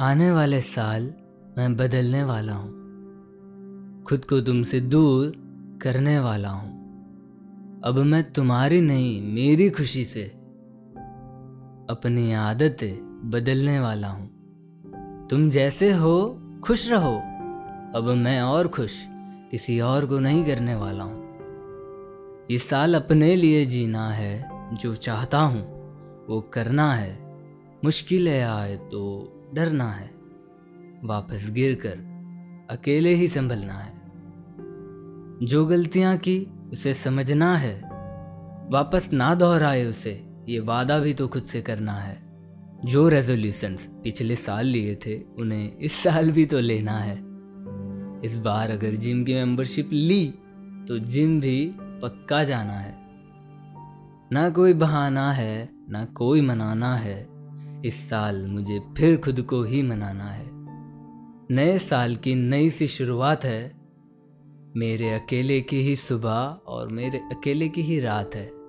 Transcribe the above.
आने वाले साल मैं बदलने वाला हूँ। खुद को तुमसे दूर करने वाला हूँ। अब मैं तुम्हारी नहीं, मेरी खुशी से अपनी आदतें बदलने वाला हूँ। तुम जैसे हो, खुश रहो। अब मैं और खुश, किसी और को नहीं करने वाला हूँ। इस साल अपने लिए जीना है, जो चाहता हूँ, वो करना है। मुश्किलें आए तो डरना है। वापस गिर कर अकेले ही संभलना है। जो गलतियाँ की उसे समझना है, वापस ना दोहराए उसे, ये वादा भी तो खुद से करना है। जो रेजोल्यूशंस पिछले साल लिए थे, उन्हें इस साल भी तो लेना है। इस बार अगर जिम की मेंबरशिप ली तो जिम भी पक्का जाना है। ना कोई बहाना है, ना कोई मनाना है। इस साल मुझे फिर खुद को ही मनाना है। नए साल की नई सी शुरुआत है। मेरे अकेले की ही सुबह और मेरे अकेले की ही रात है।